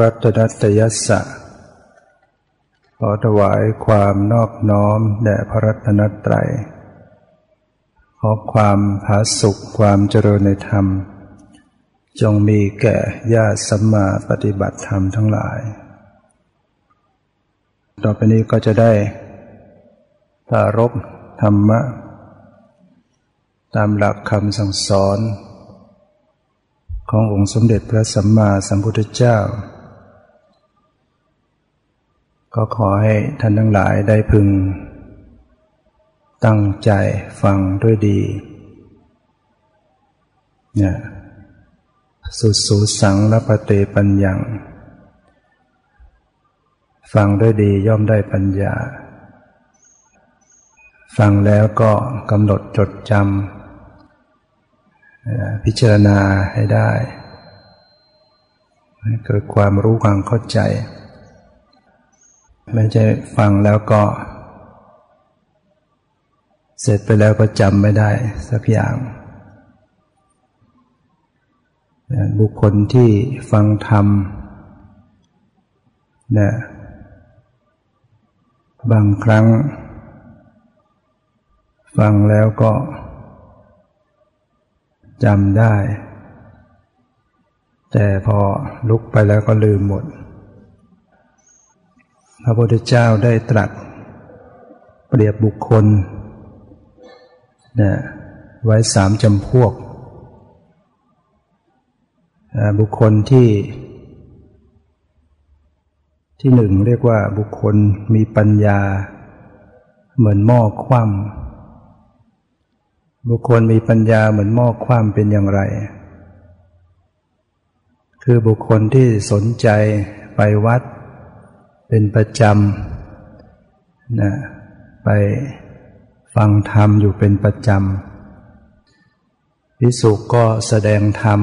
รัตนัตยัสสะขอถวายความนอบน้อมแด่พระรัตนตรัย ขอความผาสุขความเจริญในธรรม จงมีแก่ญาติสัมมาปฏิบัติธรรมทั้งหลาย ต่อไปนี้ก็จะได้ปารบธรรมะ ตามหลักคำสั่งสอน ขององค์สมเด็จพระสัมมาสัมพุทธเจ้า ก็ขอให้ท่านทั้งหลายได้พึง ตั้งใจฟังด้วยดี เนี่ยสุดสูสังละปะเตปัญญัง ฟังด้วยดีย่อมได้ปัญญา ฟังแล้วก็กำหนดจดจำพิจารณาให้ได้ เกิดความรู้ความเข้าใจ ไม่ใช่ฟังแล้วก็ เสร็จไปแล้วก็จำไม่ได้สักอย่าง บุคคลที่ฟังธรรมเนี่ยบางครั้ง ฟังแล้วก็จำได้ แต่พอลุกไปแล้วก็ลืมหมด พระพุทธเจ้าได้ตรัสเปรียบบุคคลนะไว้สามจำพวก บุคคลที่ ที่หนึ่งเรียกว่าบุคคลมีปัญญา เหมือนหม้อคว่ำบุคคลมีปัญญาเหมือนหม้อคว่ำเป็นอย่างไร คือบุคคลที่สนใจไปวัด เป็นประจำนะไปฟังธรรมอยู่เป็นประจำพิสุก็แสดงธรรม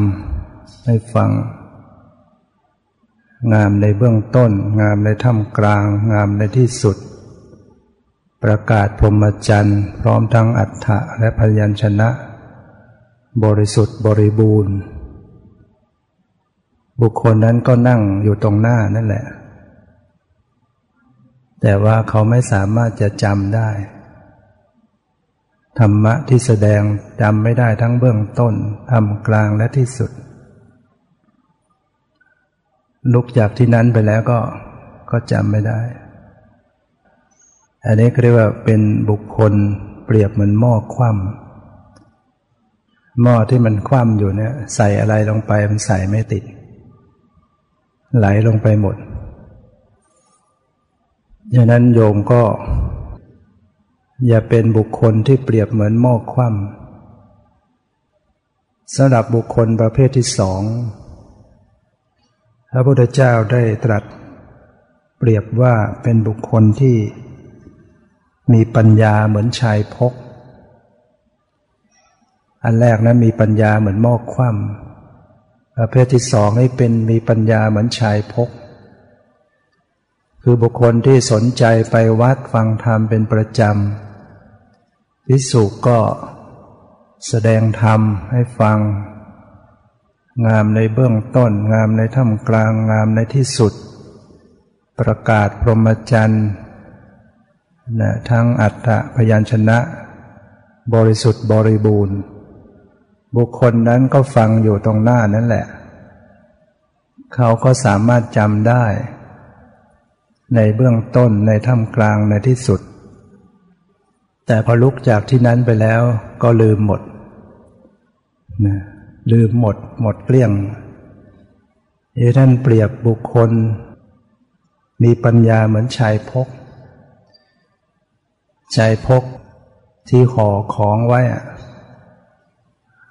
ให้ฟัง งามในเบื้องต้น งามในท่ามกลาง งามในที่สุด ประกาศพรหมจรรย์พร้อมทั้งอัฏฐะและพยัญชนะ บริสุทธิ์บริบูรณ์ บุคคลนั้นก็นั่งอยู่ตรงหน้านั่นแหละ แต่ว่าเขาไม่สามารถจะจำได้ ธรรมะที่แสดงจำไม่ได้ทั้งเบื้องต้นทำกลางและที่สุด ลุกจากที่นั้นไปแล้วก็ก็จำไม่ได้ อันนี้เรียกว่าเป็นบุคคลเปรียบเหมือนหม้อคว่ำหม้อที่มันคว่ำอยู่เนี่ยใส่อะไรลงไปมันใส่ไม่ติด ไหลลงไปหมด ดังนั้นโยมก็ อย่าเป็นบุคคลที่เปรียบเหมือนหม้อคว่ำสำหรับบุคคลประเภทที่สองพระพุทธเจ้าได้ตรัส เปรียบว่าเป็นบุคคลที่มีปัญญาเหมือนชายพก อันแรกนะมีปัญญาเหมือนหม้อคว่ำประเภทที่สองนี่เป็นมีปัญญาเหมือนชายพก คือบุคคลที่สนใจไปวัดฟังธรรมเป็นประจำพิสุก็แสดงธรรมให้ฟัง งามในเบื้องต้น งามในท่ามกลาง งามในที่สุด ประกาศพรหมจรรย์นะทั้งอัตถพยัญชนะ บริสุทธิ์บริบูรณ์ บุคคลนั้นก็ฟังอยู่ตรงหน้านั่นแหละ เขาก็สามารถจำได้ ในเบื้องต้นในท่ามกลางในที่สุด แต่พอลุกจากที่นั้นไปแล้วก็ลืมหมดนะลืมหมดหมดเกลี้ยงที่ท่านเปรียบบุคคล มีปัญญาเหมือนชายพก ชายพกที่ห่อของไว้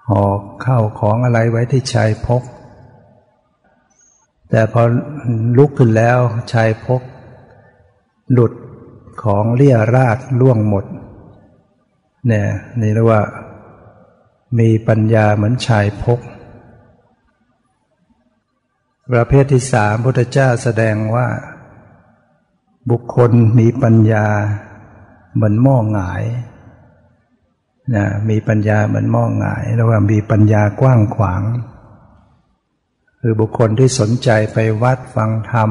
ห่อเข้าของอะไรไว้ที่ชายพก แต่พอลุกขึ้นแล้วชายพก หลุดของเลี่ยราดล่วงหมดเนี่ยนี่เรียกว่า มีปัญญาเหมือนชายพก ประเภทที่สามพุทธเจ้าแสดงว่า บุคคลมีปัญญาเหมือนหม้อหงายนะมีปัญญาเหมือนหม้อหงายแล้วว่ามีปัญญากว้างขวาง คือบุคคลที่สนใจไปวัดฟังธรรม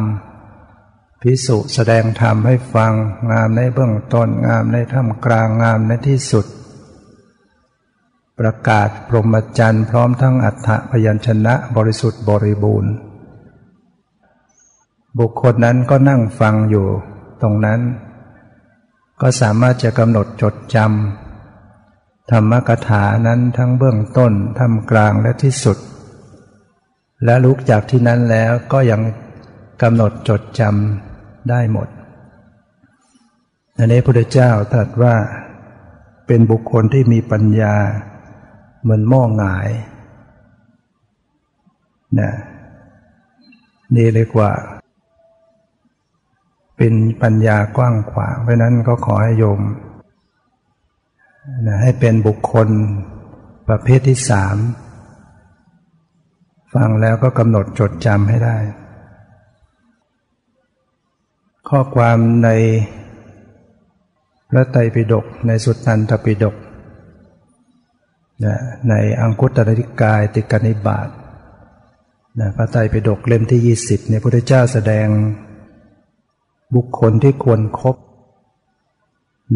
พิสุแสดงธรรมให้ฟังงามในเบื้องต้นงามในท่ามกลางงามในที่สุด ประกาศพรหมจรรย์พร้อมทั้งอัฏฐพยัญชนะบริสุทธิ์บริบูรณ์ บุคคลนั้นก็นั่งฟังอยู่ตรงนั้น ก็สามารถจะกำหนดจดจำธรรมกถานั้นทั้งเบื้องต้นทำกลางและที่สุด และลุกจากที่นั้นแล้วก็ยังกำหนดจดจำ ได้หมดอันนี้พระเจ้าตรัสว่าเป็นบุคคลที่มีปัญญา เหมือนหม้อหงายนะนี่เรียกว่า เป็นปัญญากว้างขวาง เพราะนั้นก็ขอให้โยมนะให้เป็นบุคคลประเภทที่สาม ฟังแล้วก็กำหนดจดจำให้ได้ ข้อความในพระไตรปิฎกในสุตตันตปิฎกนะในอังคุตรนิกายติกนิบาตนะพระไตรปิฎกเล่มที่ยี่สิบเนี่ยพระพุทธเจ้าแสดงบุคคลที่ควรครบ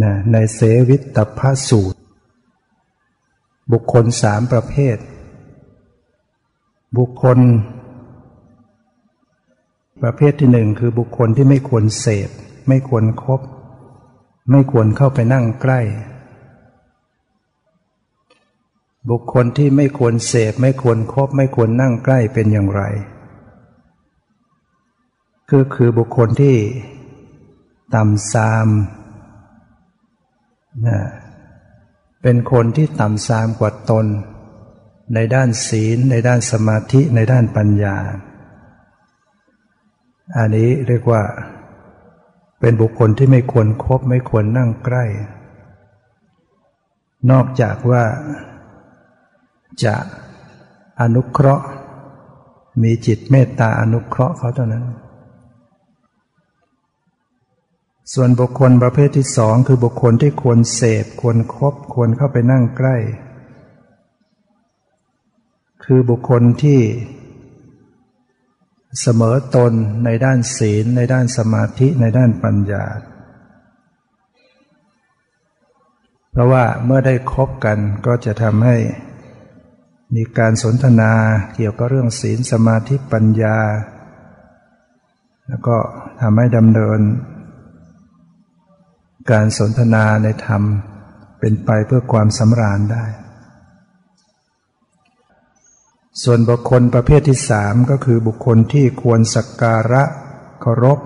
นะในเสวิตตพสูตร บุคคลสามประเภท บุคคล ประเภทที่หนึ่งคือบุคคลที่ไม่ควรเสพไม่ควรครบไม่ควรเข้าไปนั่งใกล้ บุคคลที่ไม่ควรเสพไม่ควรครบไม่ควรนั่งใกล้เป็นอย่างไรก็คือบุคคลที่ต่ำซามนะเป็นคนที่ต่ำซามกว่าตน ในด้านศีล ในด้านสมาธิในด้านปัญญา อันนี้เรียกว่า เป็นบุคคลที่ไม่ควรครบไม่ควรนั่งใกล้ นอกจากว่าจะอนุเคราะห์ มีจิตเมตตาอนุเคราะห์เขาเท่านั้น ส่วนบุคคลประเภทที่สองคือบุคคลที่ควรเสพควรครบควรเข้าไปนั่งใกล้ คือบุคคลที่ เสมอตนในด้านศีล ในด้านสมาธิในด้านปัญญา เพราะว่าเมื่อได้คบกันก็จะทำให้มีการสนทนาเกี่ยวกับเรื่องศีลสมาธิปัญญา แล้วก็ทำให้ดำเนิน การสนทนาในธรรมเป็นไปเพื่อความสำราญได้ ส่วนบุคคลประเภทที่สามก็คือบุคคลที่ควรสักการะเคารพ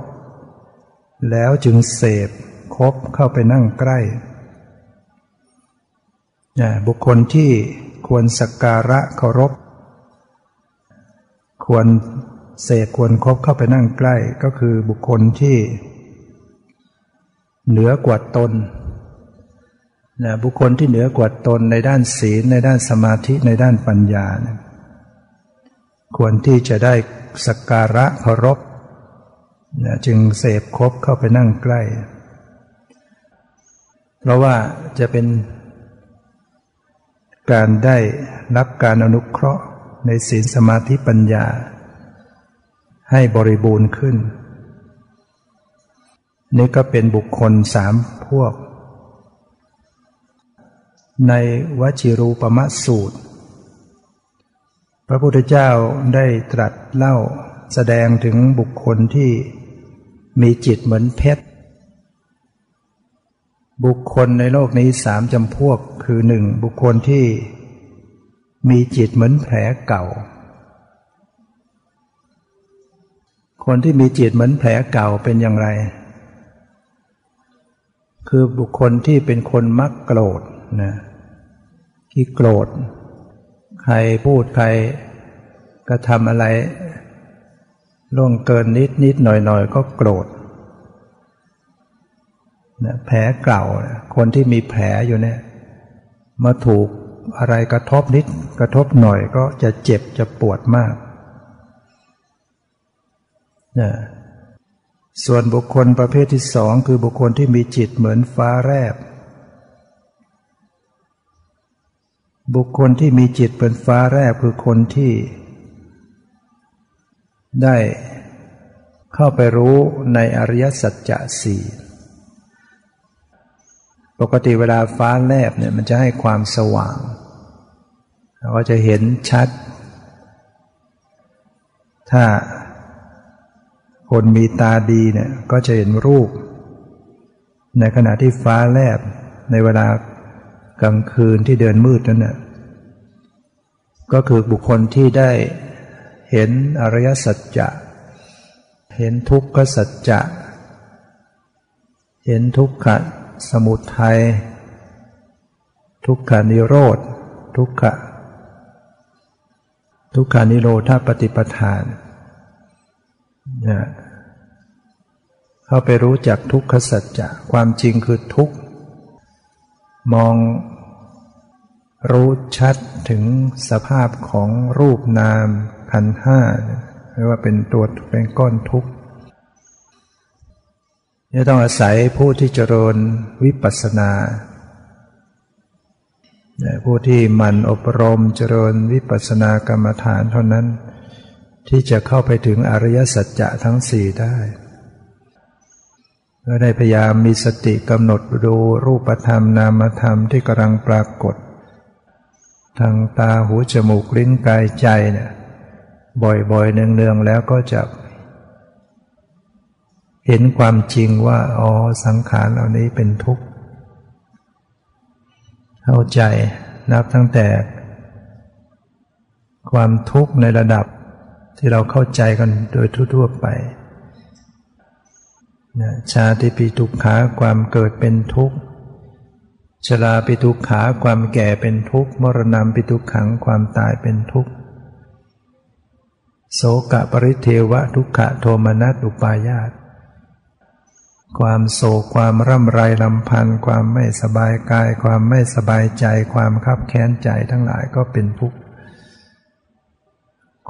แล้วจึงเสพคบเข้าไปนั่งใกล้ บุคคลที่ควรสักการะเคารพ ควรเสพควรครบเข้าไปนั่งใกล้ ก็คือบุคคลที่เหนือกว่าตนนะบุคคลที่เหนือกว่าตนในด้านศีลในด้านสมาธิในด้านปัญญานะ ควรที่จะได้สักการะเคารพจึงเสพคบเข้าไปนั่งใกล้ เพราะว่าจะเป็นการได้รับการอนุเคราะห์ในศีลสมาธิปัญญา ให้บริบูรณ์ขึ้น นี่ก็เป็นบุคคลสามพวก ในวชิรูปมะสูตร พระพุทธเจ้าได้ตรัสเล่าแสดงถึงบุคคลที่มีจิตเหมือนเพชร บุคคลในโลกนี้สามจำพวกคือหนึ่งบุคคลที่มีจิตเหมือนแผลเก่า คนที่มีจิตเหมือนแผลเก่าเป็นอย่างไร คือบุคคลที่เป็นคนมักโกรธนะที่โกรธ ใครพูดใครกระทำอะไรล่วงเกินนิดนิดหน่อยหน่อยก็โกรธนะแผลเก่า คนที่มีแผลอยู่เนี่ยมาถูกอะไรกระทบนิดกระทบหน่อยก็จะเจ็บจะปวดมากนะส่วนบุคคลประเภทที่สองคือบุคคลที่มีจิตเหมือนฟ้าแลบ บุคคลที่มีจิตเป็นฟ้าแลบคือคนที่ ได้เข้าไปรู้ในอริยสัจจะสี่ปกติเวลาฟ้าแลบเนี่ยมันจะให้ความสว่างเราก็จะเห็นชัด ถ้าคนมีตาดีเนี่ยก็จะเห็นรูป ในขณะที่ฟ้าแลบในเวลา กลางคืนที่เดินมืดนั่นน่ะก็คือบุคคลที่ได้เห็นอริยสัจจะ เห็นทุกขสัจจะ เห็นทุกขสมุทัย ทุกขานิโรธ ทุกขะ ทุกขานิโรธาปฏิปทานนะเข้าไปรู้จักทุกขสัจจะ ความจริงคือทุกข มองรู้ชัดถึงสภาพของรูปนามขันห้าเรียกว่าเป็นตัวเป็นก้อนทุกข์จะต้องอาศัยผู้ที่เจริญวิปัสสนา ผู้ที่มันอบรมเจริญวิปัสสนากรรมฐานเท่านั้น ที่จะเข้าไปถึงอริยสัจจะทั้งสี่ได้ ก็ได้พยายามมีสติกำหนดดูรูปธรรมนามธรรมที่กำลังปรากฏ ทางตาหูจมูกลิ้นกายใจเนี่ยบ่อยๆเนืองๆแล้วก็จะเห็นความจริงว่าอ๋อสังขารเหล่านี้เป็นทุกข์ เข้าใจนับตั้งแต่ ความทุกข์ในระดับที่เราเข้าใจกันโดยทั่วๆไป ชาติปิทุกขาความเกิดเป็นทุกข์ชราปิทุกขาความแก่เป็นทุกข์มรณะปิทุกขังความตายเป็นทุกข์โสกะปริเทวะทุกขะโทมนัสอุปายาตความโศกความร่ำไรลำพันธ์ความไม่สบายกาย ความไม่สบายใจ ความคับแค้นใจทั้งหลายก็เป็นทุกข์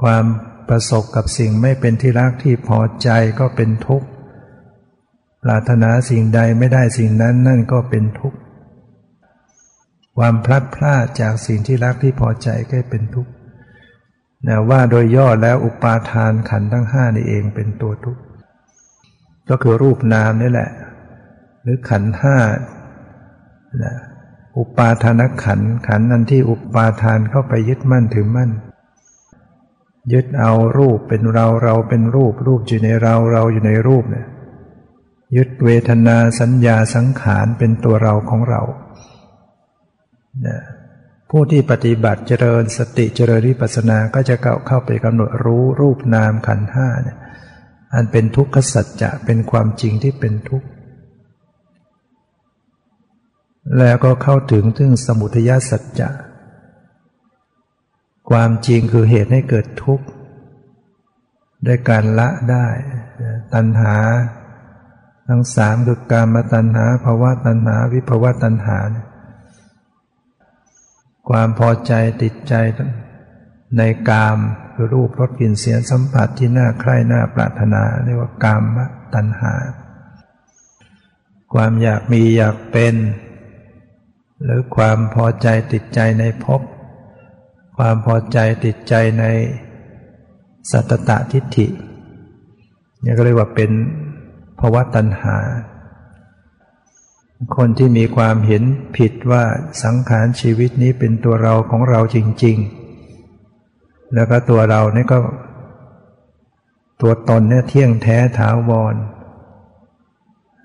ความประสบกับสิ่งไม่เป็นที่รักที่พอใจก็เป็นทุกข์ ปรารถนาสิ่งใดไม่ได้สิ่งนั้นนั่นก็เป็นทุกข์ ความพลัดพรากจากสิ่งที่รักที่พอใจก็เป็นทุกข์นะว่าโดยย่อแล้วอุปาทานขันทั้งห้านี่เองเป็นตัวทุกข์ ก็คือรูปนามนี่แหละ หรือขันห้าอุปาทานขันขันนั้นที่อุปาทานเข้าไปยึดมั่นถือมั่น ยึดเอารูปเป็นเราเราเป็นรูป รูปอยู่ในเราเราอยู่ในรูปเนี่ย ยึดเวทนาสัญญาสังขารเป็นตัวเราของเรา ผู้ที่ปฏิบัติเจริญสติเจริญวิปัสสนาก็จะเข้าไปกำหนดรู้รูปนามขันห้าเนี่ยอันเป็นทุกขสัจจะเป็นความจริงที่เป็นทุกข์ แล้วก็เข้าถึงถึงสมุทยสัจจะความจริงคือเหตุให้เกิดทุกข์ด้วยการละได้ ตัณหา ทั้งสามคือการมตัณหาภาวะตัณหา วิภาวะตัณหา ความพอใจติดใจในกามคือรูปรสกลิ่นเสียงสัมผัสที่น่าใคร่น่าปรารถนาเรียกว่ากามตัณหา ความอยากมีอยากเป็น หรือความพอใจติดใจในภพความพอใจติดใจในสัตตะทิฏฐินี่ก็เรียกว่าเป็น ภวะตัณหา คนที่มีความเห็นผิดว่าสังขารชีวิตนี้เป็นตัวเราของเราจริง ๆ แล้วก็ตัวเราเนี่ยก็ ตัวตนเนี่ยเที่ยงแท้ถาวร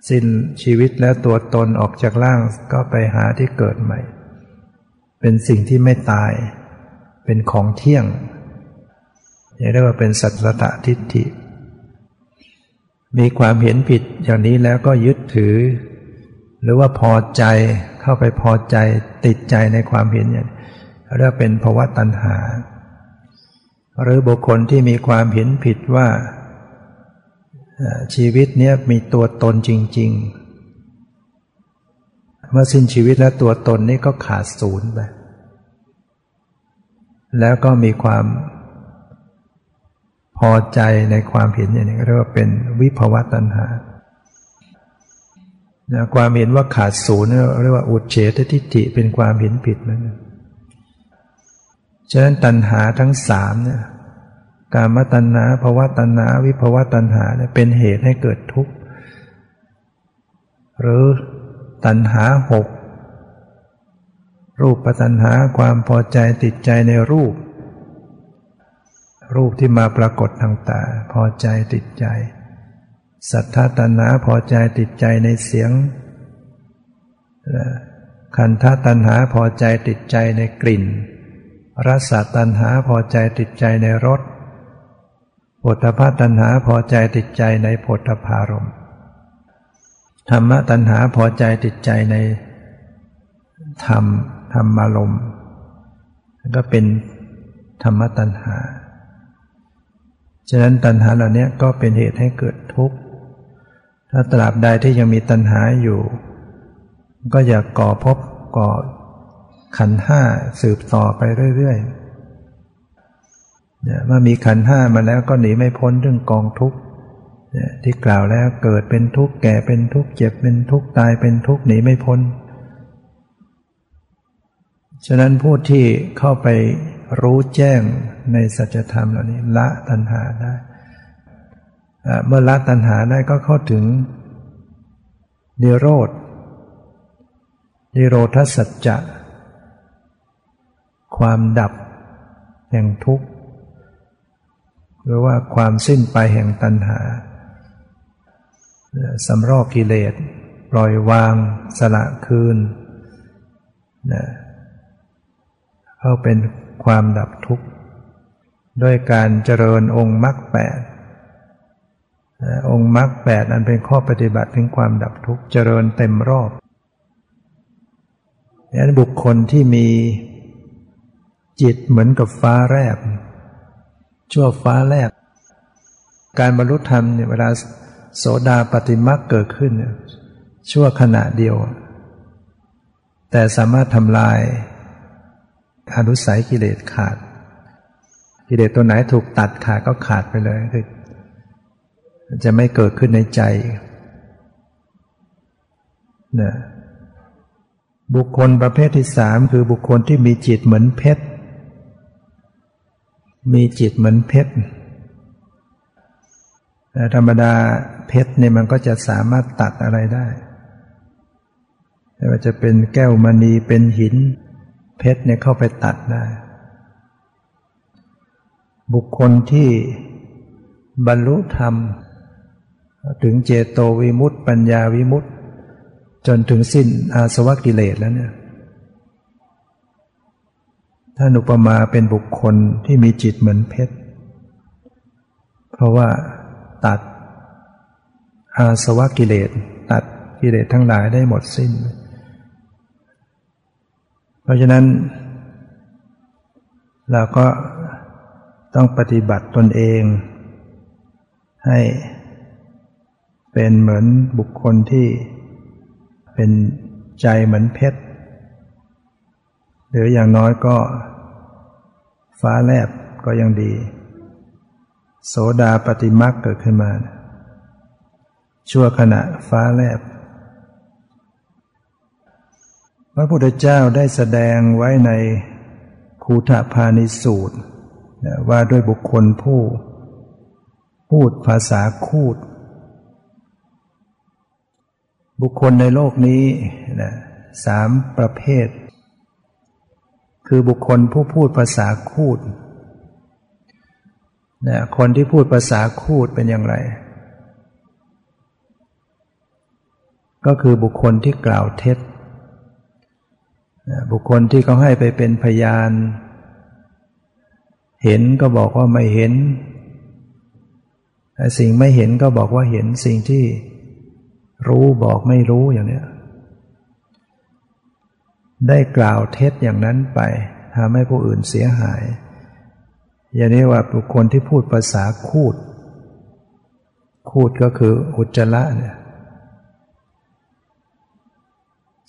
สิ้นชีวิตแล้วตัวตนออกจากร่างก็ไปหาที่เกิดใหม่ เป็นสิ่งที่ไม่ตาย เป็นของเที่ยงเรียกว่าเป็นสัตตะทิฏฐิ มีความเห็นผิดอย่างนี้แล้วก็ยึดถือ หรือว่าพอใจเข้าไปพอใจติดใจในความเห็นอย่างเรียกเป็นภวะตัณหา หรือบุคคลที่มีความเห็นผิดว่า ชีวิตเนี้ยมีตัวตนจริง ๆ เมื่อสิ้นชีวิตแล้วตัวตนนี้ก็ขาดศูนย์ไปแล้วก็มีความ พอใจในความเห็นอย่างนี้เรียกว่าเป็นวิภวตัณหาความเห็นว่าขาดศูนย์เรียกว่าอุดเฉททิฏฐิเป็นความเห็นผิดนั่นฉะนั้นตัณหาทั้งสามเนี่ยกามตัณหาภวะตัณหาวิภวะตัณหาเนี่ยเป็นเหตุให้เกิดทุกข์หรือตัณหาหกรูปปัตัณหาความพอใจติดใจในรูป รูปที่มาปรากฏทางตา พอใจติดใจ สัทธาตัณหาพอใจติดใจในเสียงขันธตัณหาพอใจติดใจในกลิ่นรสตัณหาพอใจติดใจในรสโพธพตัณหาพอใจติดใจในโพธพารมธรรมตัณหาพอใจติดใจในธรรมธรรมารมก็เป็นธรรมตัณหา ฉะนั้นตัณหาเหล่านี้ก็เป็นเหตุให้เกิดทุกข์ ถ้าตราบใดที่ยังมีตัณหาอยู่ ก็อย่าก่อพบก่อขันห้าสืบต่อไปเรื่อยๆเมื่อมีขันห้ามาแล้วก็หนีไม่พ้นเรื่องกองทุกข์ที่กล่าวแล้วเกิดเป็นทุกข์แก่เป็นทุกข์เจ็บเป็นทุกข์ตายเป็นทุกข์หนีไม่พ้น ฉะนั้นผู้ที่เข้าไป รู้แจ้งในสัจธรรมเหล่านี้ ละตัณหาได้ เมื่อละตัณหาได้ก็เข้าถึงนิโรธนิโรธสัจจะ ความดับแห่งทุกข์ หรือว่าความสิ้นไปแห่งตัณหาสำรอกกิเลส ปล่อยวาง สละคืนนะเข้าเป็น ความดับทุกข์ ด้วยการเจริญองค์มรรคแปดองค์มรรคแปดอันเป็นข้อปฏิบัติถึงความดับทุกข์เจริญเต็มรอบนั้นบุคคลที่มีจิตเหมือนกับฟ้าแรบชั่วฟ้าแลบการบรรลุธรรมเนี่ยเวลาโสดาปฏิมักเกิดขึ้น ชั่วขณะเดียว แต่สามารถทำลาย อนุสัยกิเลสขาด กิเลสตัวไหนถูกตัดขาดก็ขาดไปเลยคือจะไม่เกิดขึ้นในใจนะบุคคลประเภทที่สามคือบุคคลที่มีจิตเหมือนเพชร มีจิตเหมือนเพชรธรรมดาเพชรเนี่ยมันก็จะสามารถตัดอะไรได้ไม่ว่าจะเป็นแก้วมณีเป็นหิน เพชรเนี่ยเข้าไปตัดได้ บุคคลที่บรรลุธรรม ถึงเจโตวิมุตติปัญญาวิมุตติจนถึงสิ้นอาสวะกิเลสแล้วเนี่ยท่านอุปมาเป็นบุคคลที่มีจิตเหมือนเพชร เพราะว่าตัดอาสวะกิเลสตัดกิเลสทั้งหลายได้หมดสิ้น เพราะฉะนั้น เราก็ต้องปฏิบัติตนเอง ให้เป็นเหมือนบุคคลที่เป็นใจเหมือนเพชร หรืออย่างน้อยก็ฟ้าแลบก็ยังดี โสดาปฏิมักเกิดขึ้นมา ชั่วขณะฟ้าแลบ พระพุทธเจ้าได้แสดงไว้ในคูถพานิสูตรว่าด้วยบุคคลผู้ พูดภาษาคูด บุคคลในโลกนี้นะสามประเภท คือบุคคลผู้พูดภาษาคูดนะคนที่พูดภาษาคูดเป็นอย่างไร ก็คือบุคคลที่กล่าวเท็จ บุคคลที่เขาให้ไปเป็นพยาน เห็นก็บอกว่าไม่เห็น สิ่งไม่เห็นก็บอกว่าเห็นสิ่งที่รู้บอกไม่รู้อย่างนี้ได้กล่าวเท็จอย่างนั้นไปทำให้ผู้อื่นเสียหาย อย่างนี้ว่าบุคคลที่พูดภาษาคูด คูดก็คืออุจจาระเนี่ย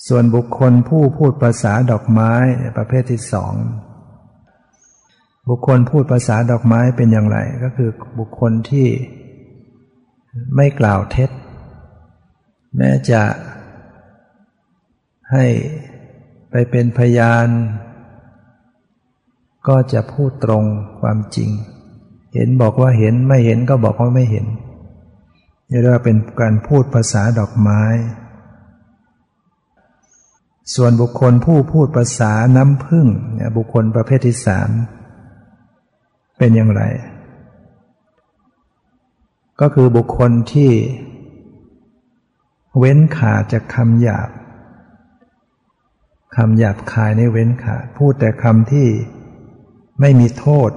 ส่วนบุคคลผู้พูดภาษาดอกไม้ประเภทที่สองบุคคลพูดภาษาดอกไม้เป็นอย่างไร ก็คือบุคคลที่ไม่กล่าวเท็จ แม้จะให้ไปเป็นพยาน ก็จะพูดตรงความจริง เห็นบอกว่าเห็นไม่เห็นก็บอกว่าไม่เห็นนี่เรียกว่าเป็นการพูดภาษาดอกไม้ ส่วนบุคคลผู้พูดภาษาน้ำพึ่งบุคคลประเภทที่สามเป็นอย่างไร ก็คือบุคคลที่ เว้นขาดจากคำหยาบคำหยาบคายในเว้นขาดพูดแต่คำที่ไม่มีโทษ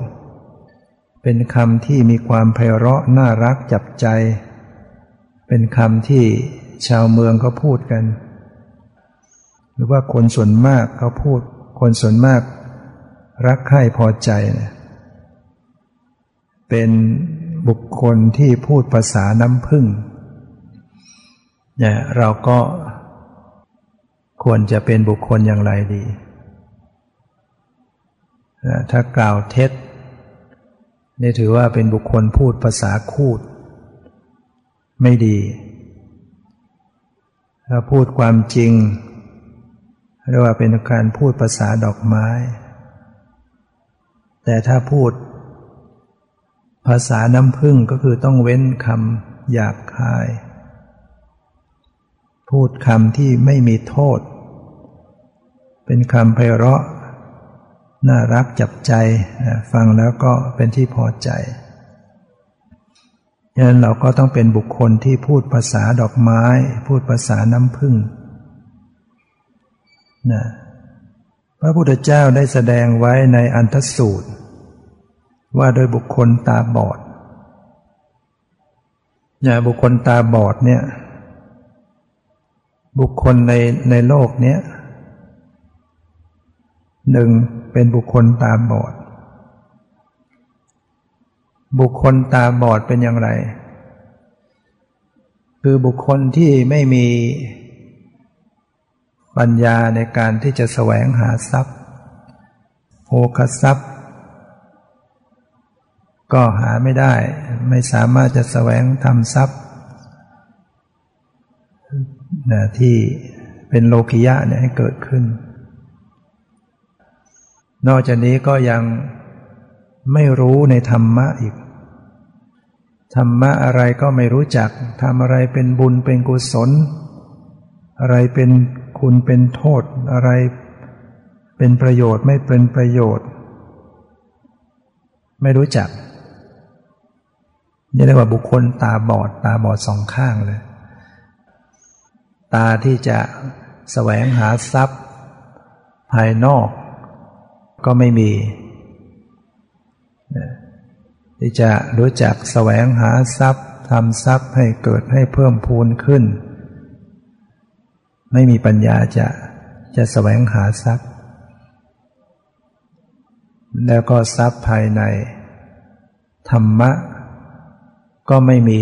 เป็นคำที่มีความไพเราะน่ารักจับใจ เป็นคำที่ชาวเมืองเขาพูดกัน หรือว่าคนส่วนมากเขาพูด คนส่วนมาก รักใคร่พอใจเนี่ยเป็นบุคคลที่พูดภาษาน้ำพึ่งเนี่ยเราก็ควรจะเป็นบุคคลอย่างไรดี ถ้ากล่าวเท็จนี่ถือว่าเป็นบุคคลพูดภาษาคูด ไม่ดี ถ้าพูดความจริง เรียกว่าเป็นการพูดภาษาดอกไม้ แต่ถ้าพูด ภาษาน้ำพึ่งก็คือต้องเว้นคำหยาบคาย พูดคำที่ไม่มีโทษ เป็นคำไพเราะ น่ารักจับใจ ฟังแล้วก็เป็นที่พอใจดังนั้นเราก็ต้องเป็นบุคคลที่พูดภาษาดอกไม้ พูดภาษาน้ำพึ่ง นะพระพุทธเจ้าได้แสดงไว้ในอันทสูตร ว่าโดยบุคคลตาบอดเนี่ยบุคคลตาบอดเนี่ย บุคคลในในโลกเนี้ยหนึ่งเป็นบุคคลตาบอด บุคคลตาบอดเป็นอย่างไร คือบุคคลที่ไม่มี ปัญญาในการที่จะแสวงหาทรัพย์โภคทรัพย์ ก็หาไม่ได้ ไม่สามารถจะแสวงทำทรัพย์นะที่เป็นโลกิยะเนี่ยให้เกิดขึ้น นอกจากนี้ก็ยังไม่รู้ในธรรมะอีก ธรรมะอะไรก็ไม่รู้จักทำอะไรเป็นบุญเป็นกุศล อะไรเป็น คุณเป็นโทษอะไร เป็นประโยชน์ไม่เป็นประโยชน์ ไม่รู้จักนี่เรียกว่าบุคคลตาบอด ตาบอดสองข้างเลย ตาที่จะแสวงหาทรัพย์ ภายนอกก็ไม่มี ที่จะรู้จักแสวงหาทรัพย์ทำทรัพย์ให้เกิดให้เพิ่มพูนขึ้น ไม่มีปัญญาจะจะแสวงหาทรัพย์ แล้วก็ทรัพย์ภายใน ธรรมะ ก็ไม่มี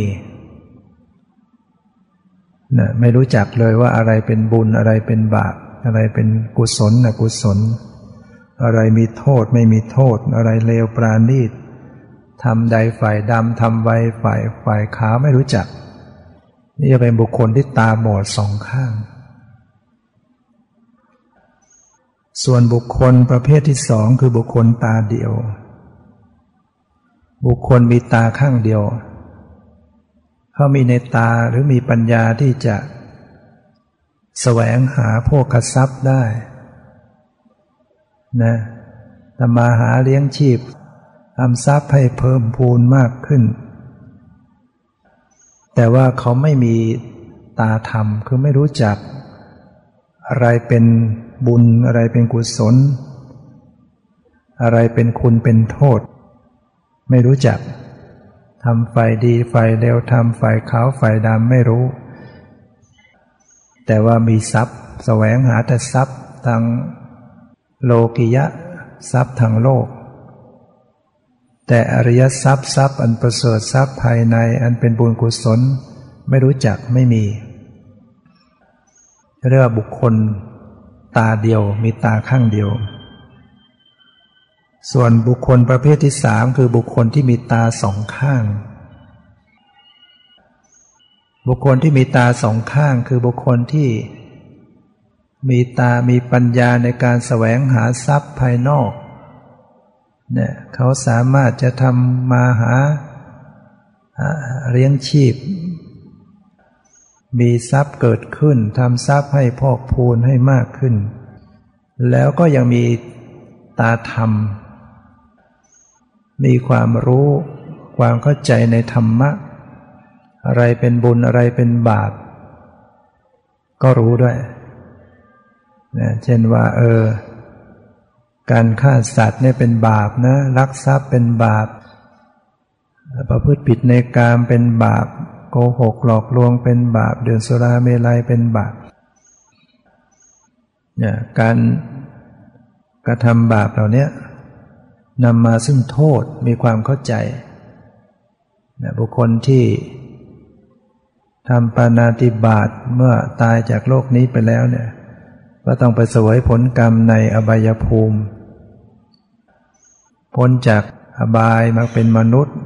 นะไม่รู้จักเลยว่าอะไรเป็นบุญอะไรเป็นบาป อะไรเป็นกุศลนะกุศล อะไรมีโทษไม่มีโทษ อะไรเลวปราณีตทำใดฝ่ายดำทำไวฝ่ายฝ่ายขาวไม่รู้จัก นี่จะเป็นบุคคลที่ตาบอดสองข้าง ส่วนบุคคลประเภทที่สองคือบุคคลตาเดียว บุคคลมีตาข้างเดียว เขามีในตาหรือมีปัญญาที่จะแสวงหาพวกทรัพย์ได้นะทำมาหาเลี้ยงชีพทำทรัพย์ให้เพิ่มพูนมากขึ้น แต่ว่าเขาไม่มีตาธรรมคือไม่รู้จักอะไรเป็น บุญอะไรเป็นกุศล อะไรเป็นคุณเป็นโทษ ไม่รู้จักทำฝ่ายดีฝ่ายเลวทำฝ่ายขาวฝ่ายดำไม่รู้ แต่ว่ามีทรัพย์แสวงหาแต่ทรัพย์ทางโลกิยะทรัพย์ทางโลก แต่อริยทรัพย์ทรัพย์อันประเสริฐทรัพย์ภายในอันเป็นบุญกุศล ไม่รู้จักไม่มีเรียกว่าบุคคล ตาเดียวมีตาข้างเดียว ส่วนบุคคลประเภทที่สามคือบุคคลที่มีตาสองข้าง บุคคลที่มีตาสองข้างคือบุคคลที่ มีตามีปัญญาในการแสวงหาทรัพย์ภายนอกเนี่ยเขาสามารถจะทำมาหาเลี้ยงชีพ มีทรัพย์เกิดขึ้นทำทรัพย์ให้พอกพูนให้มากขึ้น แล้วก็ยังมีตาธรรม มีความรู้ความเข้าใจในธรรมะ อะไรเป็นบุญอะไรเป็นบาปก็รู้ด้วยนะเช่นว่า เออ การฆ่าสัตว์เนี่ยเป็นบาปนะลักทรัพย์เป็นบาปประพฤติผิดในกามเป็นบาป โกหกหลอกลวงเป็นบาปเดือนสุราเมลัยเป็นบาปเนี่ยการกระทำบาปเหล่านี้นำมาซึ่งโทษมีความเข้าใจนบุคคลที่ทำปานาติบาตเมื่อตายจากโลกนี้ไปแล้วเนี่ยก็ต้องไปสวยผลกรรมในอบายภูมิ พ้นจากอบายมาเป็นมนุษย์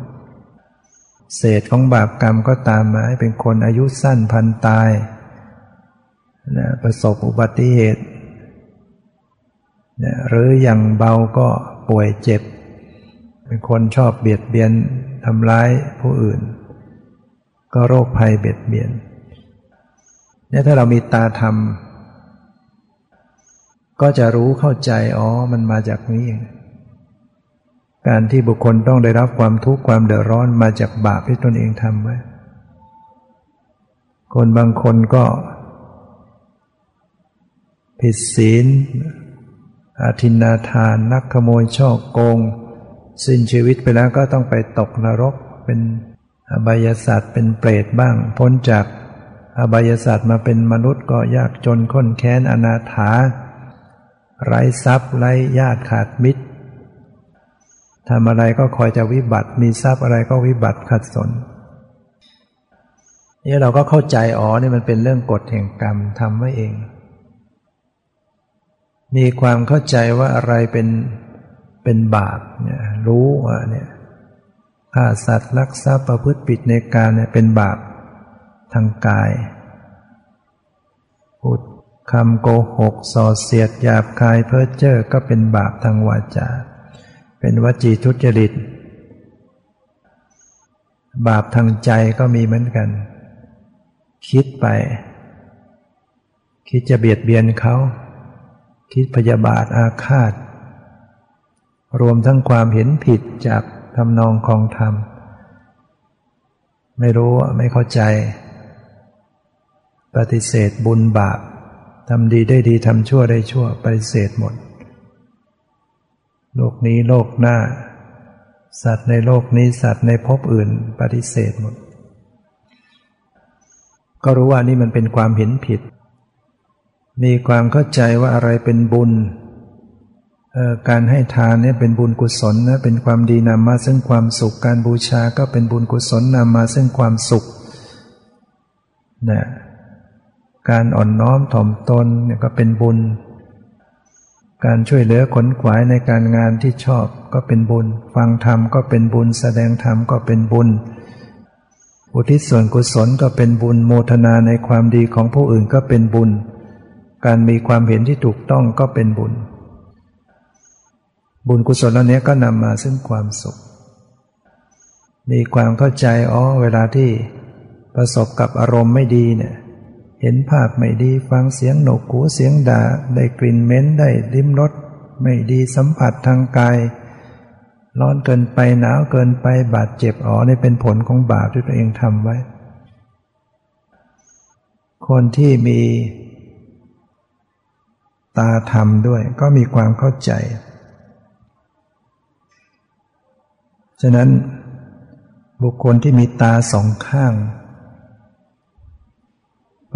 เศษของบาปกรรมก็ตามมาให้เป็นคนอายุสั้นพันตายนะประสบอุบัติเหตุนะหรืออย่างเบาก็ป่วยเจ็บ เป็นคนชอบเบียดเบียนทำร้ายผู้อื่น ก็โรคภัยเบียดเบียนเนี่ยถ้าเรามีตาธรรม ก็จะรู้เข้าใจ อ๋อ มันมาจากนี้เอง การที่บุคคลต้องได้รับความทุกข์ความเดือดร้อนมาจากบาปที่ตนเองทำไว้ คนบางคนก็ ผิดศีล อาทินาทานนักขโมยช่อโกง สิ้นชีวิตไปแล้วก็ต้องไปตกนรกเป็นอบายศาสตร์เป็นเปรตบ้าง พ้นจากอบายศาสตร์มาเป็นมนุษย์ก็ยากจนข้นแค้นอนาถา ไร้ทรัพย์ไร้ญาติขาดมิตร ทำอะไรก็คอยจะวิบัติ มีทรัพย์อะไรก็วิบัติขัดสนนี่เราก็เข้าใจอ๋อนี่มันเป็นเรื่องกฎแห่งกรรมทำไว้เอง มีความเข้าใจว่าอะไรเป็นเป็นบาปเนี่ยรู้ว่าเนี่ยฆ่าสัตว์ลักทรัพย์ประพฤติผิดในการเนี่ยเป็นบาปทางกายพูดคำโกหกส่อเสียดหยาบคายเพ้อเจ้อก็เป็นบาปทางวาจา เป็นวจีทุจริต บาปทางใจก็มีเหมือนกัน คิดไป คิดจะเบียดเบียนเขา คิดพยาบาทอาฆาต รวมทั้งความเห็นผิดจากทำนองของธรรม ไม่รู้ไม่เข้าใจ ปฏิเสธบุญบาปทำดีได้ดีทำชั่วได้ชั่วปฏิเสธหมด โลกนี้โลกหน้า สัตว์ในโลกนี้สัตว์ในภพอื่นปฏิเสธหมด ก็รู้ว่านี่มันเป็นความเห็นผิด มีความเข้าใจว่าอะไรเป็นบุญ การให้ทานเนี่ยเป็นบุญกุศลนะเป็นความดีนำมาซึ่งความสุข การบูชาก็เป็นบุญกุศลนำมาซึ่งความสุขนะการอ่อนน้อมถ่อมตนเนี่ยก็เป็นบุญ การช่วยเหลือขนขวายในการงานที่ชอบก็เป็นบุญ ฟังธรรมก็เป็นบุญ แสดงธรรมก็เป็นบุญ อุทิศส่วนกุศลก็เป็นบุญโมทนาในความดีของผู้อื่นก็เป็นบุญ การมีความเห็นที่ถูกต้องก็เป็นบุญ บุญกุศลเหล่านี้ก็นำมาซึ่งความสุข มีความเข้าใจอ๋อเวลาที่ประสบกับอารมณ์ไม่ดีเนี่ย เห็นภาพไม่ดีฟังเสียงหนกหูเสียงด่าได้กลิ่นเหม็นได้ลิ้มรสไม่ดีสัมผัสทางกาย ร้อนเกินไปหนาวเกินไปบาดเจ็บอ๋อนี่เป็นผลของบาปที่ตัวเองทำไว้ คนที่มีตาธรรมด้วยก็มีความเข้าใจ ฉะนั้นบุคคลที่มีตาสองข้าง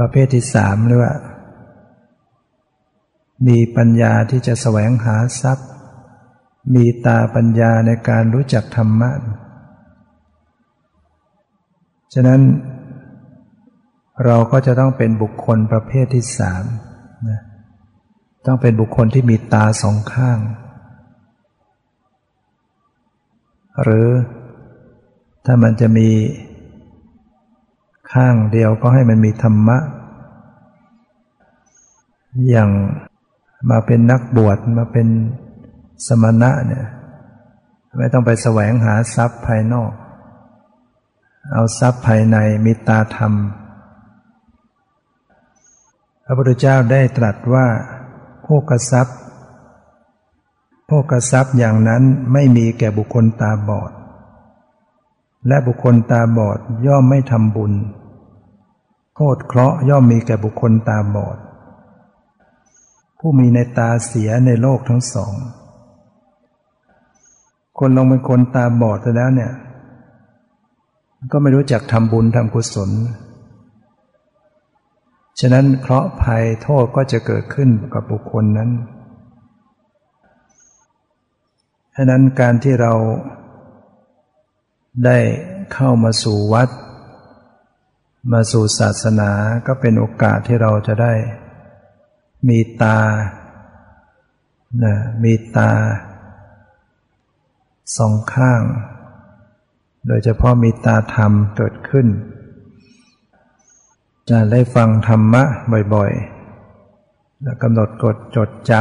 ประเภทที่สามเรียกว่า มีปัญญาที่จะแสวงหาทรัพย์ มีตาปัญญาในการรู้จักธรรมะ ฉะนั้นเราก็จะต้องเป็นบุคคลประเภทที่สามนะต้องเป็นบุคคลที่มีตาสองข้าง หรือถ้ามันจะมี ข้างเดียวก็ให้มันมีธรรมะ อย่างมาเป็นนักบวชมาเป็นสมณะเนี่ยไม่ต้องไปแสวงหาทรัพย์ภายนอก เอาทรัพย์ภายในมีตาธรรม พระพุทธเจ้าได้ตรัสว่าโภกทรัพย์โภกทรัพย์อย่างนั้นไม่มีแก่บุคคลตาบอด และบุคคลตาบอดย่อมไม่ทำบุญ ษเคราะห์ย่อมมีแก่บุคคลตาบอด ผู้มีในตาเสียในโลกทั้งสอง คนลงเป็นคนตาบอดแล้วเนี่ย ก็ไม่รู้จักทำบุญทำกุศล ฉะนั้นเคราะห์ภัยโทษก็จะเกิดขึ้นกับบุคคลนั้นฉะนั้นการที่เราได้เข้ามาสู่วัด มาสู่ศาสนาก็เป็นโอกาสที่เราจะได้ มีตานะมีตาสองข้าง โดยเฉพาะมีตาธรรมเกิดขึ้น จะได้ฟังธรรมะบ่อยๆ แล้วกำหนดกฎจดจ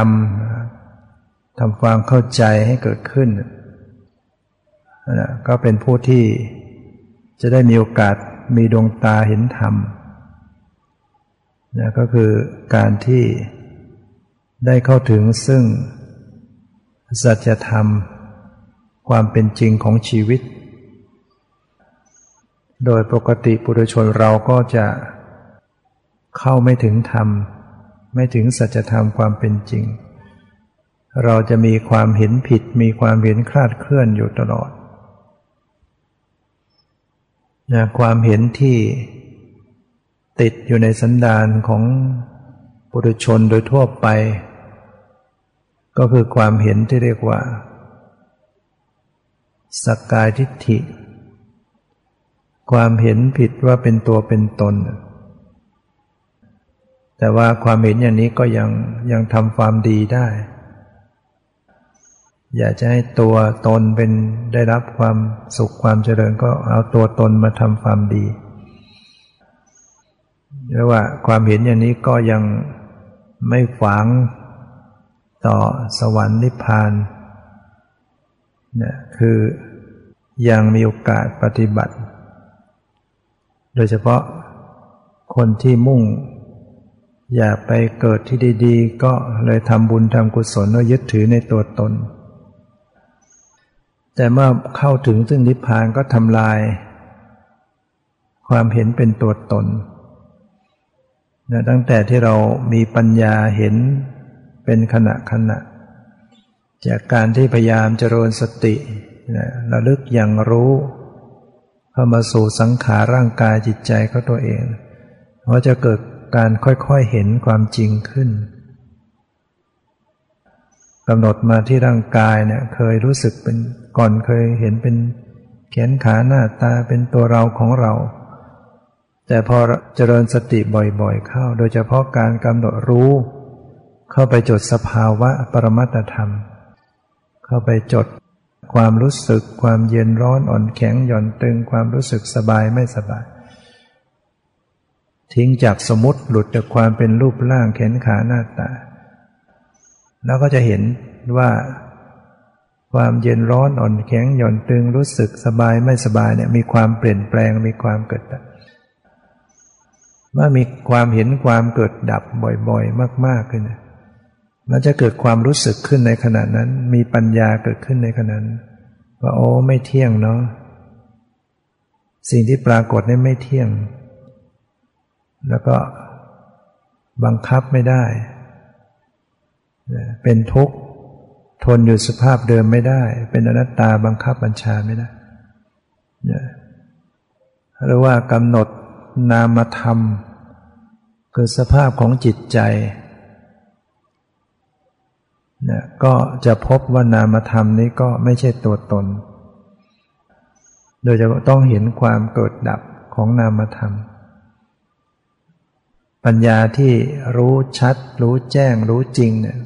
ำทำความเข้าใจให้เกิดขึ้นนะก็เป็นผู้ที่จะได้มีโอกาส มีดวงตาเห็นธรรมนะก็คือการที่ได้เข้าถึงซึ่ง สัจธรรม ความเป็นจริงของชีวิต โดยปกติปุถุชนเราก็จะเข้าไม่ถึงธรรม ไม่ถึงสัจธรรมความเป็นจริง เราจะมีความเห็นผิดมีความเห็นคลาดเคลื่อนอยู่ตลอด นะความเห็นที่ติดอยู่ในสันดานของปุถุชนโดยทั่วไป ก็คือความเห็นที่เรียกว่า สักกายทิฏฐิ ความเห็นผิดว่าเป็นตัวเป็นตน แต่ว่าความเห็นอย่างนี้ก็ยังยังทำความดีได้ อยากจะให้ตัวตนเป็นได้รับความสุขความเจริญก็เอาตัวตนมาทำความดีเรียกว่าความเห็นอย่างนี้ก็ยังไม่ฝังต่อสวรรค์นิพพานนะคือยังมีโอกาสปฏิบัติ โดยเฉพาะคนที่มุ่ง อยากไปเกิดที่ดี ๆ ก็เลยทำบุญทำกุศลแล้วยึดถือในตัวตน แต่เมื่อเข้าถึงซึ่งนิพพานก็ทำลาย ความเห็นเป็นตัวตนนะตั้งแต่ที่เรามีปัญญาเห็นเป็นขณะขณะ จากการที่พยายามเจริญสตินะระลึกอย่างรู้เข้ามาสู่สังขารร่างกายจิตใจเขาตัวเองว่าจะเกิดการค่อยๆเห็นความจริงขึ้น กำหนดมาที่ร่างกายเนี่ยเคยรู้สึกเป็นก่อนเคยเห็นเป็นแขนขาหน้าตาเป็นตัวเราของเรา แต่พอเจริญสติบ่อยๆเข้า โดยเฉพาะการกำหนดรู้ เข้าไปจดสภาวะปรมัตธรรม เข้าไปจดความรู้สึกความเย็นร้อนอ่อนแข็งหย่อนตึงความรู้สึกสบายไม่สบาย ทิ้งจากสมมติหลุดจากความเป็นรูปร่างแขนขาหน้าตา แล้วก็จะเห็นว่า ความเย็นร้อนอ่อนแข็งหย่อนตึงรู้สึกสบายไม่สบายเนี่ยมีความเปลี่ยนแปลงมีความเกิดดับเมื่อมีความเห็นความเกิดดับบ่อยๆ มาก ๆขึ้นมันจะเกิดความรู้สึกขึ้นในขณะนั้น มีปัญญาเกิดขึ้นในขณะนั้นว่าโอ้ไม่เที่ยงเนาะสิ่งที่ปรากฏนี่ไม่เที่ยง แล้วก็บังคับไม่ได้ เป็นทุกข์ทนอยู่สภาพเดิมไม่ได้ เป็นอนัตตาบังคับบัญชาไม่ได้หรือว่ากำหนดนามธรรม คือสภาพของจิตใจเนี่ยก็จะพบว่านามธรรมนี้ก็ไม่ใช่ตัวตน โดยจะต้องเห็นความเกิดดับของนามธรรม ปัญญาที่รู้ชัด รู้แจ้งรู้จริงเนี่ย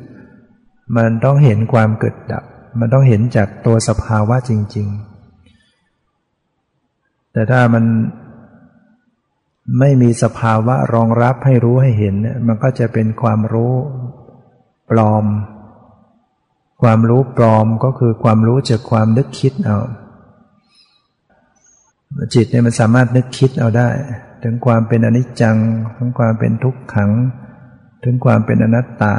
มันต้องเห็นความเกิดดับ มันต้องเห็นจากตัวสภาวะจริง ๆ แต่ถ้ามันไม่มีสภาวะรองรับให้รู้ให้เห็นเนี่ยมันก็จะเป็นความรู้ปลอม ความรู้ปลอมก็คือความรู้จากความนึกคิดเอาจิตเนี่ยมันสามารถนึกคิดเอาได้ ถึงความเป็นอนิจจัง ถึงความเป็นทุกขัง ถึงความเป็นอนัตตา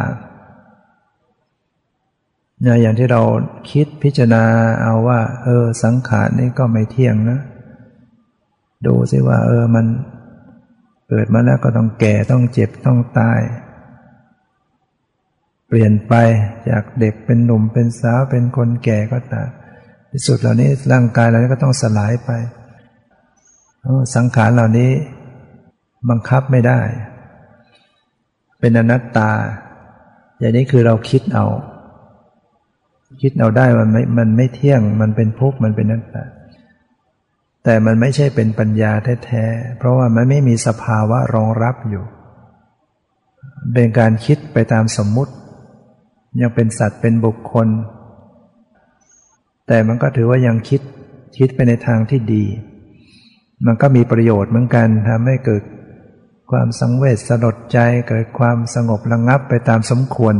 เนี่ยอย่างที่เราคิดพิจารณาเอาว่า เออ สังขารนี่ก็ไม่เที่ยงนะ ดูสิว่า เออมันเกิดมาแล้วก็ต้องแก่ต้องเจ็บต้องตาย เปลี่ยนไปจากเด็กเป็นหนุ่มเป็นสาวเป็นคนแก่ก็ตามที่สุดเหล่านี้ร่างกายเรานี้ก็ต้องสลายไปสังขารเหล่านี้บังคับไม่ได้ เป็นอนัตตา อย่างนี้คือเราคิดเอา คิดเอาได้มันไม่มันไม่เที่ยง มันเป็นภพมันเป็นนัตตาแต่มันไม่ใช่เป็นปัญญาแท้ๆ เพราะว่ามันไม่มีสภาวะรองรับอยู่ เป็นการคิดไปตามสมมุติ ยังเป็นสัตว์เป็นบุคคล แต่มันก็ถือว่ายังคิดคิดไปในทางที่ดี มันก็มีประโยชน์เหมือนกันทำให้เกิดความสังเวชสลดใจเกิดความสงบระงงับไปตามสมควร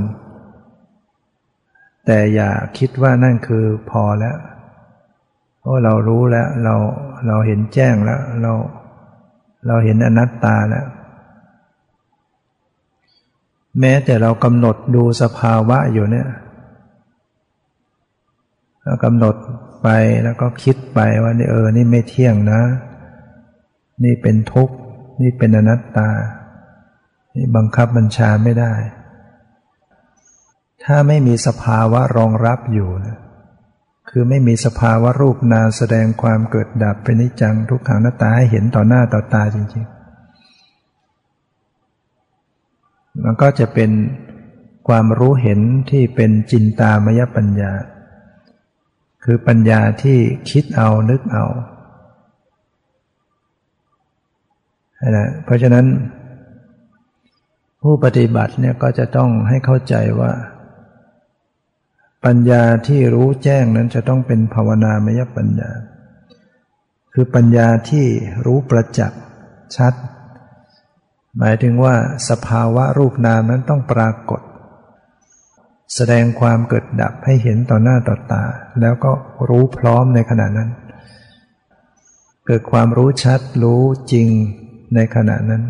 แต่อย่าคิดว่านั่นคือพอแล้วเพราะเรารู้แล้วเราเราเห็นแจ้งแล้ว เราเราเห็นอนัตตาแล้ว แม้แต่เรากำหนดดูสภาวะอยู่เนี่ยเรากำหนดไปแล้วก็คิดไปว่านี่เออ นี่ไม่เที่ยงนะ นี่เป็นทุกข์ นี่เป็นอนัตตา นี่บังคับบัญชาไม่ได้ ถ้าไม่มีสภาวะรองรับอยู่นะคือไม่มีสภาวะรูปนามแสดงความเกิดดับเป็นนิจังทุกขังหน้าตาให้เห็นต่อหน้าต่อตาจริงๆ มันก็จะเป็นความรู้เห็นที่เป็นจินตามยปัญญา คือปัญญาที่คิดเอานึกเอานะเพราะฉะนั้นผู้ปฏิบัติเนี่ยก็จะต้องให้เข้าใจว่า ปัญญาที่รู้แจ้งนั้นจะต้องเป็นภาวนามยปัญญา คือปัญญาที่รู้ประจักษ์ชัด หมายถึงว่าสภาวะรูปนามนั้นต้องปรากฏ แสดงความเกิดดับให้เห็นต่อหน้าต่อตา แล้วก็รู้พร้อมในขณะนั้น เกิดความรู้ชัดรู้จริงในขณะนั้น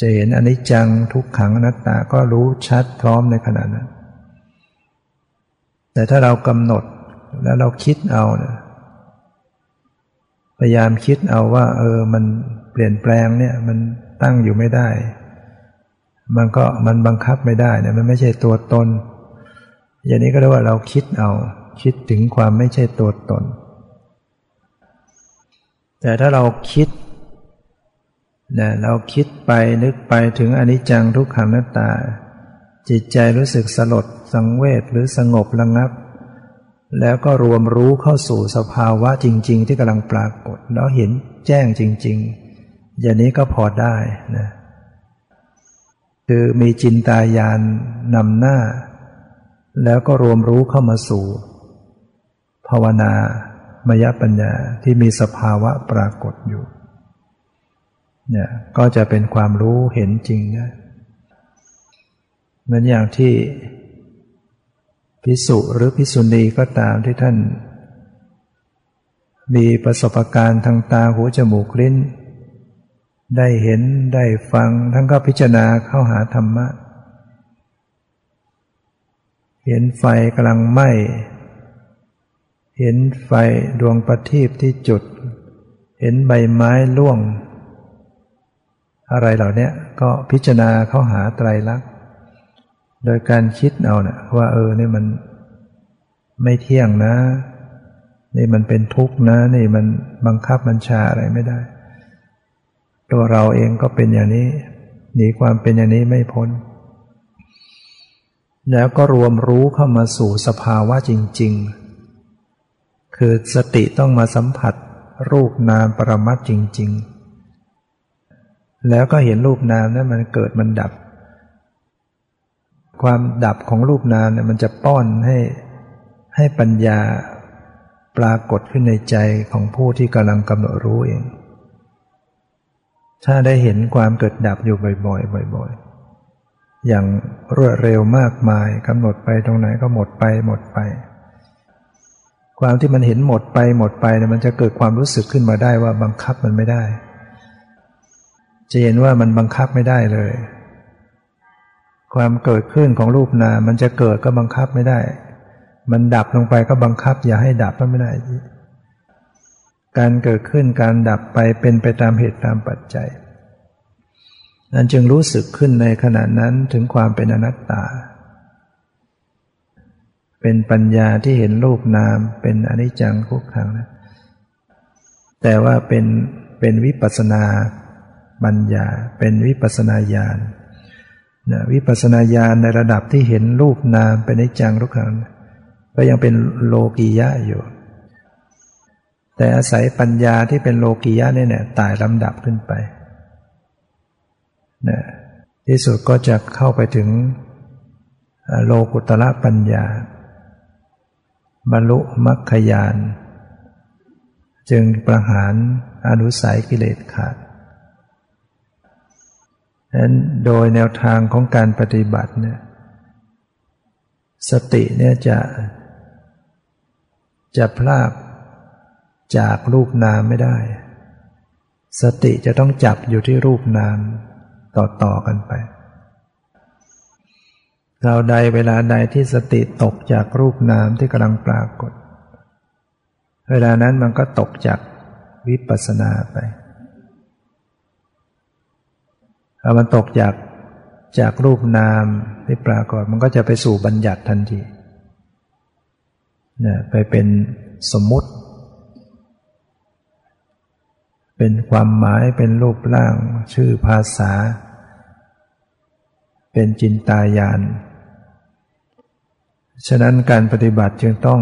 จะเห็นอนิจจังทุกขังอนัตตาก็รู้ชัดพร้อมในขณะนั้น แต่ถ้าเรากำหนดแล้วเราคิดเอาเนี่ยพยายามคิดเอาว่า เออ มันเปลี่ยนแปลงเนี่ย มันตั้งอยู่ไม่ได้ มันก็มันบังคับไม่ได้เนี่ยมันไม่ใช่ตัวตน อย่างนี้ก็เรียกว่าเราคิดเอา คิดถึงความไม่ใช่ตัวตน แต่ถ้าเราคิดนะเราคิดไปนึกไปถึงอนิจจังทุกขังนัตตา จิตใจรู้สึกสลด สังเวชหรือสงบระงับ แล้วก็รวมรู้เข้าสู่สภาวะจริง ๆ ที่กำลังปรากฏ แล้วเห็นแจ้งจริง ๆ อย่างนี้ก็พอได้นะคือมีจินตายานนำหน้า แล้วก็รวมรู้เข้ามาสู่ ภาวนามยปัญญาที่มีสภาวะปรากฏอยู่เนี่ยก็จะเป็นความรู้เห็นจริงนะ เหมือนอย่างที่พิสุหรือพิสุณีก็ตามที่ท่าน มีประสบการณ์ทางตาหูจมูกลิ้น ได้เห็นได้ฟังทั้งก็พิจารณาเข้าหาธรรมะ เห็นไฟกำลังไหม้เห็นไฟดวงประทีปที่จุด เห็นใบไม้ร่วง อะไรเหล่านี้ก็พิจารณาเข้าหาไตรลักษณ์ โดยการคิดเอาเนะว่าเออนี่มันไม่เที่ยงนะ นี่มันเป็นทุกข์นะ นี่มันบังคับบัญชาอะไรไม่ได้ ตัวเราเองก็เป็นอย่างนี้หนีความเป็นอย่างนี้ไม่พ้น แล้วก็รวมรู้เข้ามาสู่สภาวะจริง ๆ คือสติต้องมาสัมผัสรูปนามปรมัตจริง ๆ แล้วก็เห็นรูปนามนั้นมันเกิดมันดับ ความดับของรูปนามเนี่ยมันจะป้อนให้ให้ปัญญาปรากฏขึ้นในใจของผู้ที่กำลังกำหนดรู้เอง ถ้าได้เห็นความเกิดดับอยู่บ่อยๆบ่อยๆ อย่างรวดเร็วมากมายกำหนดไปตรงไหนก็หมดไปหมดไป ความที่มันเห็นหมดไปหมดไปเนี่ยมันจะเกิดความรู้สึกขึ้นมาได้ว่าบังคับมันไม่ได้ จะเห็นว่ามันบังคับไม่ได้เลย ความเกิดขึ้นของรูปนามมันจะเกิดก็บังคับไม่ได้ มันดับลงไปก็บังคับ อย่าให้ดับก็ไม่ได้ การเกิดขึ้นการดับไปเป็นไปตามเหตุตามปัจจัย นั้นจึงรู้สึกขึ้นในขณะนั้นถึงความเป็นอนัตตา เป็นปัญญาที่เห็นรูปนามเป็นอนิจจังทุกขังนะแต่ว่าเป็นเป็นวิปัสนาปัญญาเป็นวิปัสนาญาณ นะวิปัสนาญาณในระดับที่เห็นรูปนามเป็นนิจังทุกขังนก็ยังเป็นโลกียะอยู่ แต่อาศัยปัญญาที่เป็นโลกียะนี่เนี่ยตายลำดับขึ้นไปนะที่สุดก็จะเข้าไปถึงโลกุตระปัญญา บรรลุมรรคยาน จึงประหารอนุสัยกิเลสขาด นั้นโดยแนวทางของการปฏิบัติเนี่ยสติเนี่ยจะจะพลากจากรูปนามไม่ได้ สติจะต้องจับอยู่ที่รูปนามต่อๆกันไปเราใดเวลาใดที่สติตกจากรูปนามที่กำลังปรากฏ เวลานั้นมันก็ตกจากวิปัสสนาไปพอ มันตกจากจากรูปนามที่ปรากฏมันก็จะไปสู่บัญญัติทันทีนะไปเป็นสมมุติ เป็นความหมายเป็นรูปร่าง ชื่อภาษา เป็นจินตายาน ฉะนั้นการปฏิบัติจึงต้อง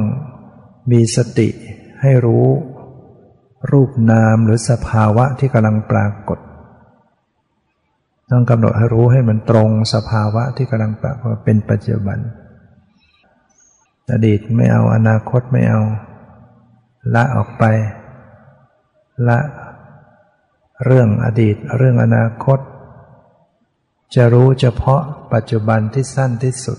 มีสติให้รู้ รูปนามหรือสภาวะที่กำลังปรากฏ ต้องกำหนดให้รู้ให้มันตรงสภาวะที่กำลังปรากฏเป็นปัจจุบัน อดีตไม่เอาอนาคตไม่เอา ละออกไป ละเรื่องอดีตเรื่องอนาคต จะรู้เฉพาะปัจจุบันที่สั้นที่สุด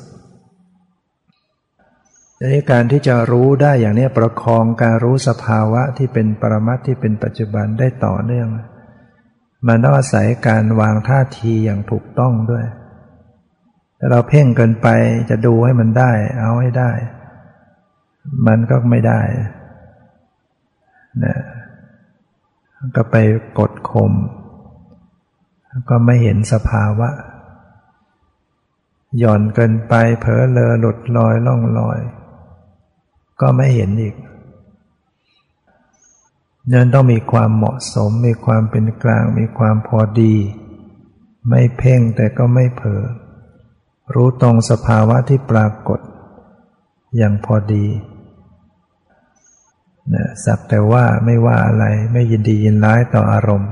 ดังนี้การที่จะรู้ได้อย่างนี้ประคองการรู้สภาวะที่เป็นปรมัตที่เป็นปัจจุบันได้ต่อเนื่อง มันต้องอาศัยการวางท่าทีอย่างถูกต้องด้วยถ้าเราเพ่งเกินไปจะดูให้มันได้ เอาให้ได้ มันก็ไม่ได้นะก็ไปกดข่มก็ไม่เห็นสภาวะ หย่อนเกินไปเผลอเลอหลุดลอยล่องลอย ก็ไม่เห็นอีก ยันต้องมีความเหมาะสม มีความเป็นกลาง มีความพอดี ไม่เพ่งแต่ก็ไม่เผลอรู้ตรงสภาวะที่ปรากฏ อย่างพอดีนะสักแต่ว่าไม่ว่าอะไรไม่ยินดียินร้ายต่ออารมณ์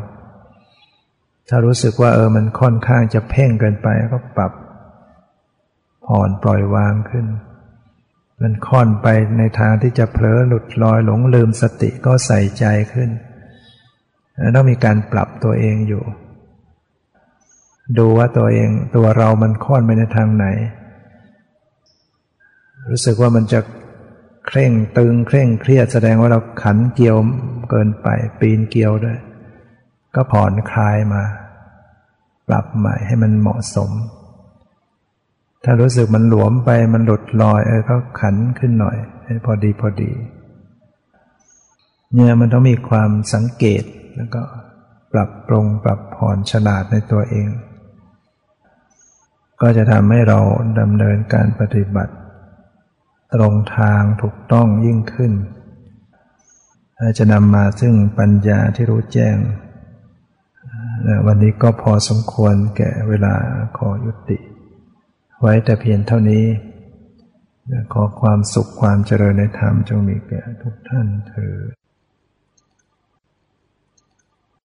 ถ้ารู้สึกว่าเออมันค่อนข้างจะเพ่งเกินไปก็ปรับผ่อนปล่อยวางขึ้น มันค่อนไปในทางที่จะเผลอหลุดลอยหลงลืมสติก็ใส่ใจขึ้นต้องมีการปรับตัวเองอยู่ ดูว่าตัวเองตัวเรามันค่อนไปในทางไหน รู้สึกว่ามันจะเคร่งตึงเคร่งเครียดแสดงว่าเราขันเกี่ยวเกินไป ปีนเกี่ยวด้วย ก็ผ่อนคลายมา ปรับใหม่ให้มันเหมาะสม ถ้ารู้สึกมันหลวมไปมันหลุดลอยเออก็ขันขึ้นหน่อยให้พอดีพอดี เนี่ยมันต้องมีความสังเกตแล้วก็ปรับปรุงปรับผ่อนฉลาดในตัวเอง ก็จะทำให้เราดำเนินการปฏิบัติ ตรงทางถูกต้องยิ่งขึ้น จะนำมาซึ่งปัญญาที่รู้แจ้ง วันนี้ก็พอสมควรแก่เวลาขอยุติ ไว้แต่เพียงเท่านี้ ขอความสุขความเจริญในธรรมจงมีแก่ทุกท่านเถิด